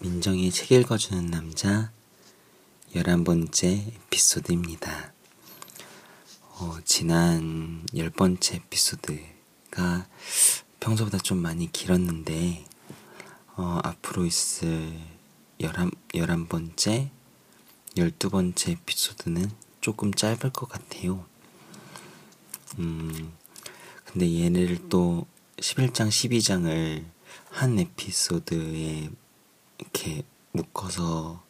민정이 책 읽어주는 남자 11번째 에피소드입니다. 어, 지난 10번째 에피소드가 평소보다 좀 많이 길었는데 어, 앞으로 있을 11, 11번째, 12번째 에피소드는 조금 짧을 것 같아요. 음, 근데 얘네를 또 11장, 12장을 한 에피소드에 이렇게 묶어서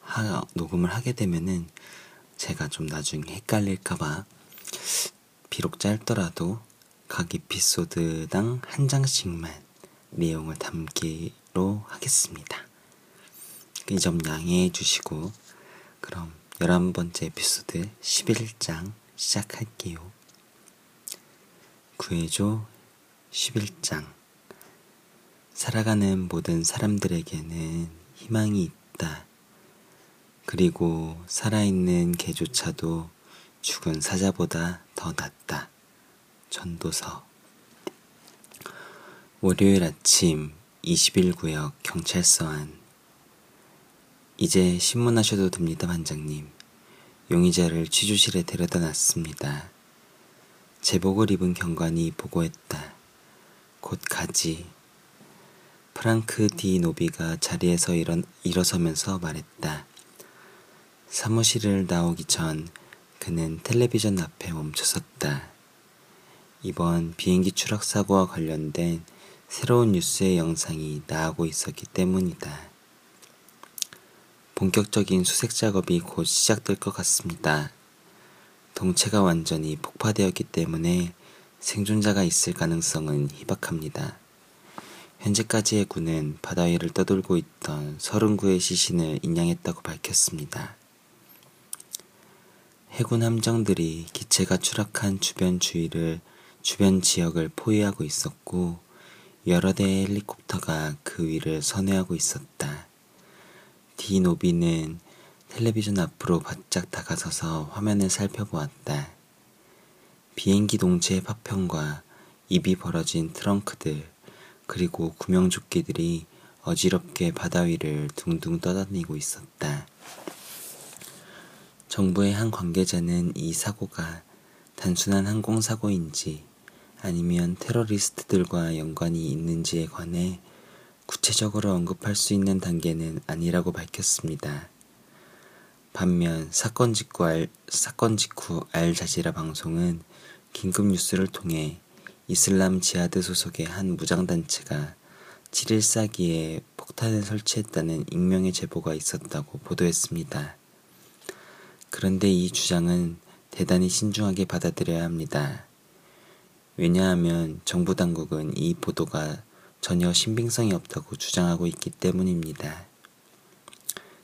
하, 녹음을 하게 되면은 제가 좀 나중에 헷갈릴까봐 비록 짧더라도 각 에피소드당 한 장씩만 내용을 담기로 하겠습니다. 이 점 양해해 주시고 그럼 11번째 에피소드 11장 시작할게요. 구해줘 11장 살아가는 모든 사람들에게는 희망이 있다. 그리고 살아있는 개조차도 죽은 사자보다 더 낫다. 전도서 월요일 아침 21구역 경찰서 안 이제 신문하셔도 됩니다, 반장님. 용의자를 취조실에 데려다 놨습니다. 제복을 입은 경관이 보고했다. 곧 가지. 프랑크 디 노비가 자리에서 일어, 일어서면서 말했다. 사무실을 나오기 전 그는 텔레비전 앞에 멈춰섰다. 이번 비행기 추락 사고와 관련된 새로운 뉴스의 영상이 나오고 있었기 때문이다. 본격적인 수색 작업이 곧 시작될 것 같습니다. 동체가 완전히 폭파되었기 때문에 생존자가 있을 가능성은 희박합니다. 현재까지의 군은 바다 위를 떠돌고 있던 39의 시신을 인양했다고 밝혔습니다. 해군 함정들이 기체가 추락한 주변 주위를 주변 지역을 포위하고 있었고 여러 대의 헬리콥터가 그 위를 선회하고 있었다. 디노비는 텔레비전 앞으로 바짝 다가서서 화면을 살펴보았다. 비행기 동체의 파편과 입이 벌어진 트렁크들, 그리고 구명조끼들이 어지럽게 바다 위를 둥둥 떠다니고 있었다. 정부의 한 관계자는 이 사고가 단순한 항공사고인지 아니면 테러리스트들과 연관이 있는지에 관해 구체적으로 언급할 수 있는 단계는 아니라고 밝혔습니다. 반면 사건 직후 알, 사건 직후 알자지라 방송은 긴급 뉴스를 통해 이슬람 지하드 소속의 한 무장단체가 7일 사기에 폭탄을 설치했다는 익명의 제보가 있었다고 보도했습니다. 그런데 이 주장은 대단히 신중하게 받아들여야 합니다. 왜냐하면 정부 당국은 이 보도가 전혀 신빙성이 없다고 주장하고 있기 때문입니다.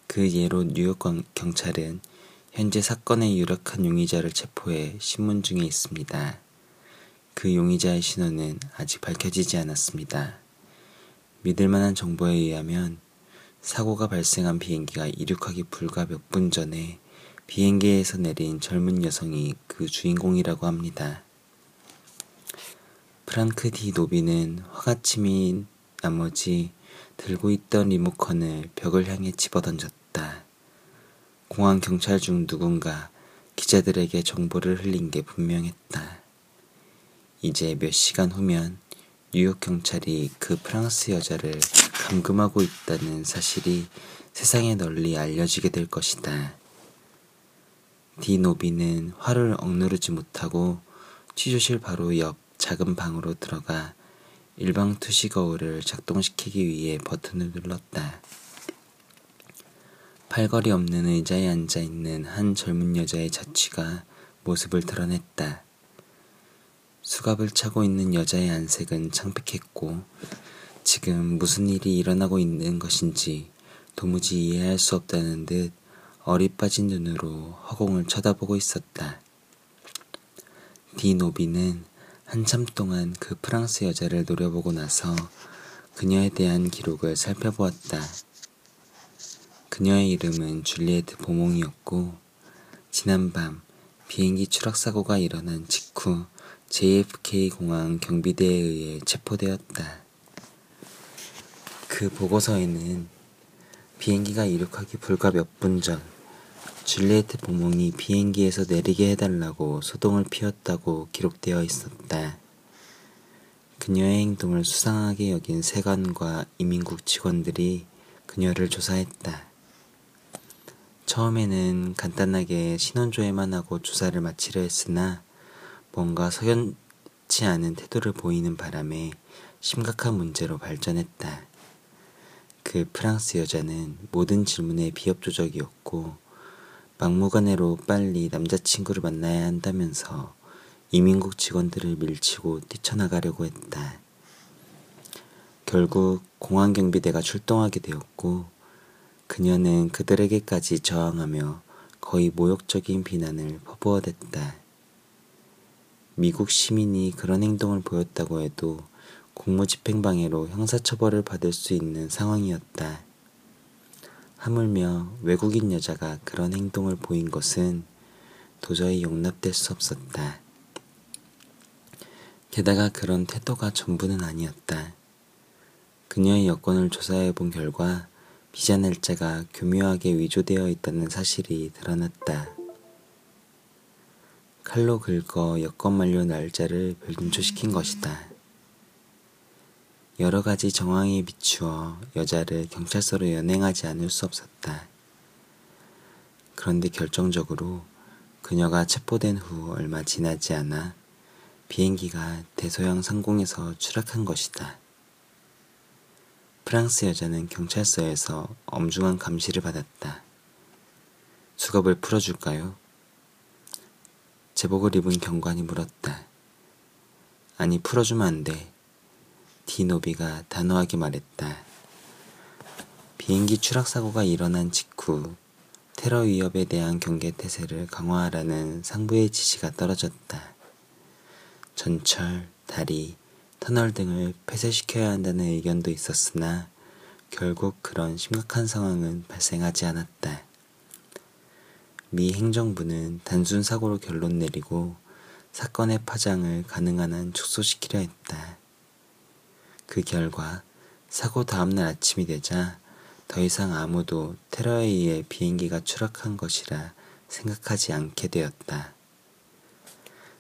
그 예로 뉴욕 경찰은 현재 사건의 유력한 용의자를 체포해 신문 중에 있습니다. 그 용의자의 신원은 아직 밝혀지지 않았습니다. 믿을 만한 정보에 의하면 사고가 발생한 비행기가 이륙하기 불과 몇 분 전에 비행기에서 내린 젊은 여성이 그 주인공이라고 합니다. 프랑크 디 노비는 화가 치민 나머지 들고 있던 리모컨을 벽을 향해 집어던졌다. 공항 경찰 중 누군가 기자들에게 정보를 흘린 게 분명했다. 이제 몇 시간 후면 뉴욕 경찰이 그 프랑스 여자를 감금하고 있다는 사실이 세상에 널리 알려지게 될 것이다. 디노비는 화를 억누르지 못하고 취조실 바로 옆 작은 방으로 들어가 일방 투시 거울을 작동시키기 위해 버튼을 눌렀다. 팔걸이 없는 의자에 앉아 있는 한 젊은 여자의 자취가 모습을 드러냈다. 수갑을 차고 있는 여자의 안색은 창백했고 지금 무슨 일이 일어나고 있는 것인지 도무지 이해할 수 없다는 듯 어리 빠진 눈으로 허공을 쳐다보고 있었다. 디노비는 한참 동안 그 프랑스 여자를 노려보고 나서 그녀에 대한 기록을 살펴보았다. 그녀의 이름은 줄리에트 보몽이었고 지난밤 비행기 추락 사고가 일어난 직후 JFK 공항 경비대에 의해 체포되었다. 그 보고서에는 비행기가 이륙하기 불과 몇 분 전 줄리에트 보몽이 비행기에서 내리게 해달라고 소동을 피웠다고 기록되어 있었다. 그녀의 행동을 수상하게 여긴 세관과 이민국 직원들이 그녀를 조사했다. 처음에는 간단하게 신원조회만 하고 조사를 마치려 했으나 뭔가 석연치 않은 태도를 보이는 바람에 심각한 문제로 발전했다. 그 프랑스 여자는 모든 질문에 비협조적이었고 막무가내로 빨리 남자친구를 만나야 한다면서 이민국 직원들을 밀치고 뛰쳐나가려고 했다. 결국 공항 경비대가 출동하게 되었고 그녀는 그들에게까지 저항하며 거의 모욕적인 비난을 퍼부어댔다. 미국 시민이 그런 행동을 보였다고 해도 공무집행방해로 형사처벌을 받을 수 있는 상황이었다. 하물며 외국인 여자가 그런 행동을 보인 것은 도저히 용납될 수 없었다. 게다가 그런 태도가 전부는 아니었다. 그녀의 여권을 조사해 본 결과 비자 날짜가 교묘하게 위조되어 있다는 사실이 드러났다. 칼로 긁어 여권 만료 날짜를 변조시킨 것이다. 여러 가지 정황에 비추어 여자를 경찰서로 연행하지 않을 수 없었다. 그런데 결정적으로 그녀가 체포된 후 얼마 지나지 않아 비행기가 대서양 상공에서 추락한 것이다. 프랑스 여자는 경찰서에서 엄중한 감시를 받았다. 수갑을 풀어줄까요? 제복을 입은 경관이 물었다. 아니, 풀어주면 안 돼. 디노비가 단호하게 말했다. 비행기 추락 사고가 일어난 직후 테러 위협에 대한 경계 태세를 강화하라는 상부의 지시가 떨어졌다. 전철, 다리, 터널 등을 폐쇄시켜야 한다는 의견도 있었으나 결국 그런 심각한 상황은 발생하지 않았다. 미 행정부는 단순 사고로 결론 내리고 사건의 파장을 가능한 한 축소시키려 했다. 그 결과 사고 다음날 아침이 되자 더 이상 아무도 테러에 의해 비행기가 추락한 것이라 생각하지 않게 되었다.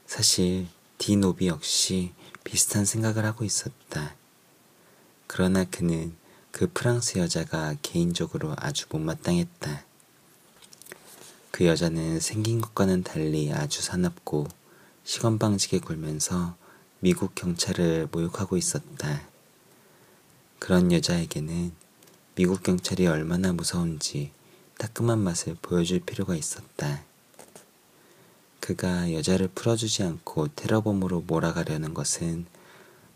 사실 디노비 역시 비슷한 생각을 하고 있었다. 그러나 그는 그 프랑스 여자가 개인적으로 아주 못마땅했다. 그 여자는 생긴 것과는 달리 아주 사납고 시건방지게 굴면서 미국 경찰을 모욕하고 있었다. 그런 여자에게는 미국 경찰이 얼마나 무서운지 따끔한 맛을 보여줄 필요가 있었다. 그가 여자를 풀어주지 않고 테러범으로 몰아가려는 것은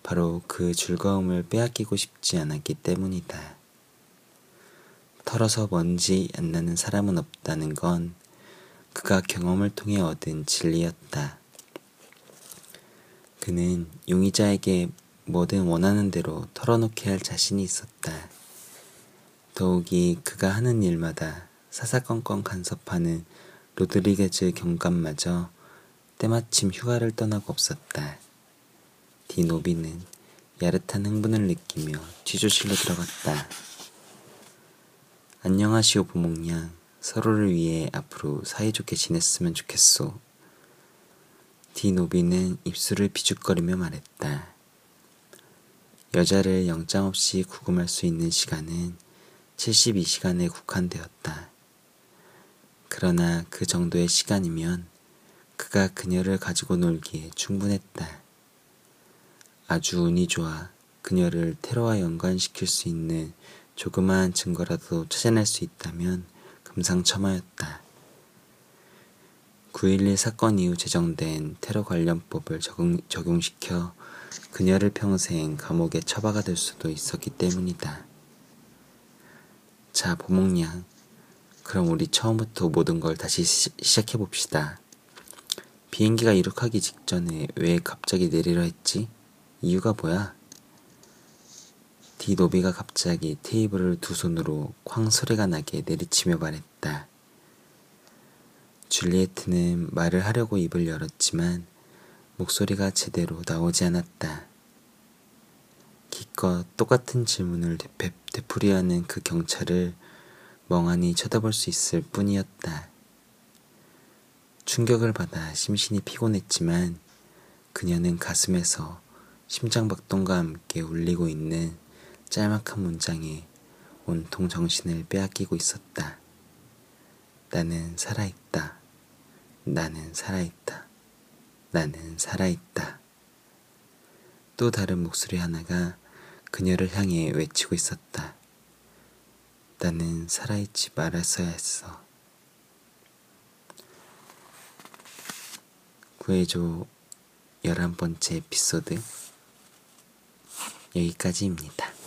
바로 그 즐거움을 빼앗기고 싶지 않았기 때문이다. 털어서 먼지 안 나는 사람은 없다는 건 그가 경험을 통해 얻은 진리였다. 그는 용의자에게 뭐든 원하는 대로 털어놓게 할 자신이 있었다. 더욱이 그가 하는 일마다 사사건건 간섭하는 로드리게즈 경감마저 때마침 휴가를 떠나고 없었다. 디노비는 야릇한 흥분을 느끼며 취조실로 들어갔다. 안녕하시오 부목 양. 서로를 위해 앞으로 사이좋게 지냈으면 좋겠소. 디노비는 입술을 비죽거리며 말했다. 여자를 영장 없이 구금할 수 있는 시간은 72시간에 국한되었다. 그러나 그 정도의 시간이면 그가 그녀를 가지고 놀기에 충분했다. 아주 운이 좋아 그녀를 테러와 연관시킬 수 있는 조그마한 증거라도 찾아낼 수 있다면 금상첨화였다. 9.11 사건 이후 제정된 테러 관련법을 적용, 적용시켜 그녀를 평생 감옥에 처박아 둘 수도 있었기 때문이다. 자, 보목냥. 그럼 우리 처음부터 모든 걸 다시 시, 시작해 봅시다. 비행기가 이륙하기 직전에 왜 갑자기 내리려 했지? 이유가 뭐야? 디노비가 갑자기 테이블을 두 손으로 쾅 소리가 나게 내리치며 말했다. 줄리에트는 말을 하려고 입을 열었지만 목소리가 제대로 나오지 않았다. 기껏 똑같은 질문을 되풀- 되풀이하는 그 경찰을 멍하니 쳐다볼 수 있을 뿐이었다. 충격을 받아 심신이 피곤했지만 그녀는 가슴에서 심장박동과 함께 울리고 있는 짤막한 문장에 온통 정신을 빼앗기고 있었다. 나는 살아있다. 나는 살아있다. 나는 살아있다. 또 다른 목소리 하나가 그녀를 향해 외치고 있었다. 나는 살아있지 말았어야 했어. 구해줘 열한 번째 에피소드 여기까지입니다.